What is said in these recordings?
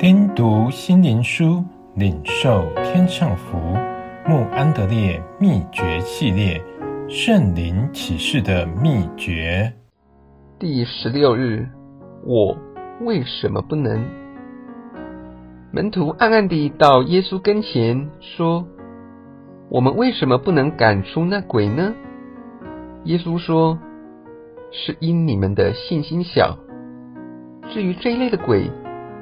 听读心灵书，领受天上福。穆安德烈秘诀系列，圣灵启示的秘诀。第十六日，我为什么不能？门徒暗暗地到耶稣跟前说：“我们为什么不能赶出那鬼呢？”耶稣说：“是因你们的信心小。至于这一类的鬼。”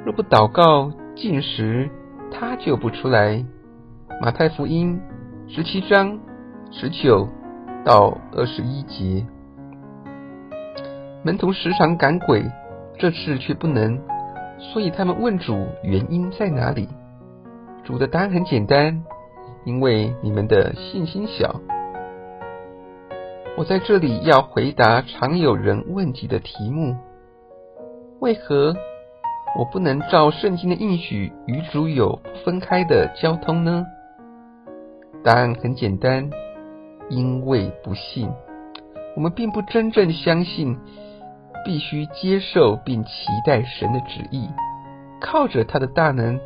若不祷告、禁食，他就不出来。马太福音十七章十九到二十一节。门徒时常赶鬼，这次却不能，所以他们问主原因在哪里。主的答案很简单，因为你们的信心小。我在这里要回答常有人问及的题目：为何？我不能照圣经的应许与主有不分开的交通呢？答案很简单，因为不信。我们并不真正相信，必须接受并期待神的旨意，靠着他的大能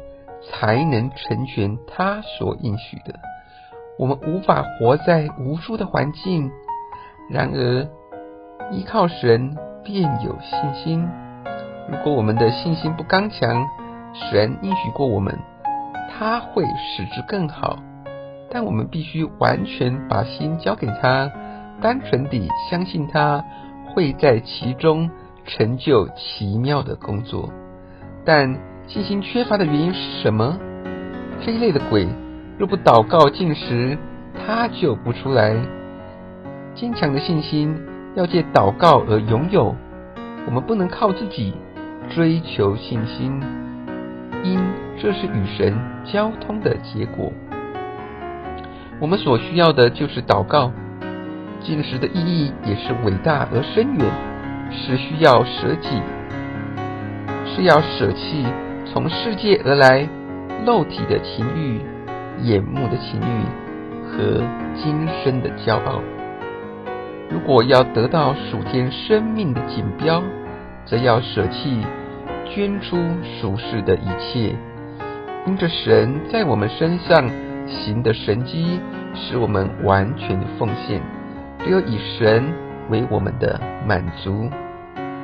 才能成全他所应许的。我们无法活在无助的环境，然而依靠神便有信心。如果我们的信心不刚强，神应许过我们，他会使之更好。但我们必须完全把心交给他，单纯地相信他会在其中成就奇妙的工作。但信心缺乏的原因是什么？这一类的鬼，若不祷告进食，他就不出来。坚强的信心要借祷告而拥有，我们不能靠自己。追求信心，因这是与神交通的结果。我们所需要的就是祷告。进食的意义也是伟大而深远，是需要舍己，是要舍弃从世界而来肉体的情欲、眼目的情欲和今生的骄傲。如果要得到属天生命的锦标，则要舍弃。捐出属世的一切，因着神在我们身上行的神迹，使我们完全奉献。只有以神为我们的满足，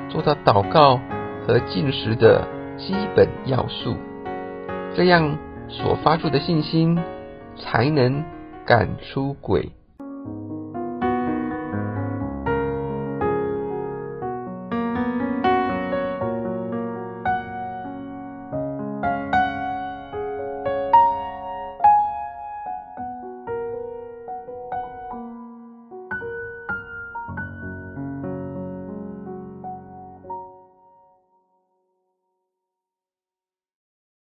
做到祷告和进食的基本要素，这样所发出的信心才能赶出鬼。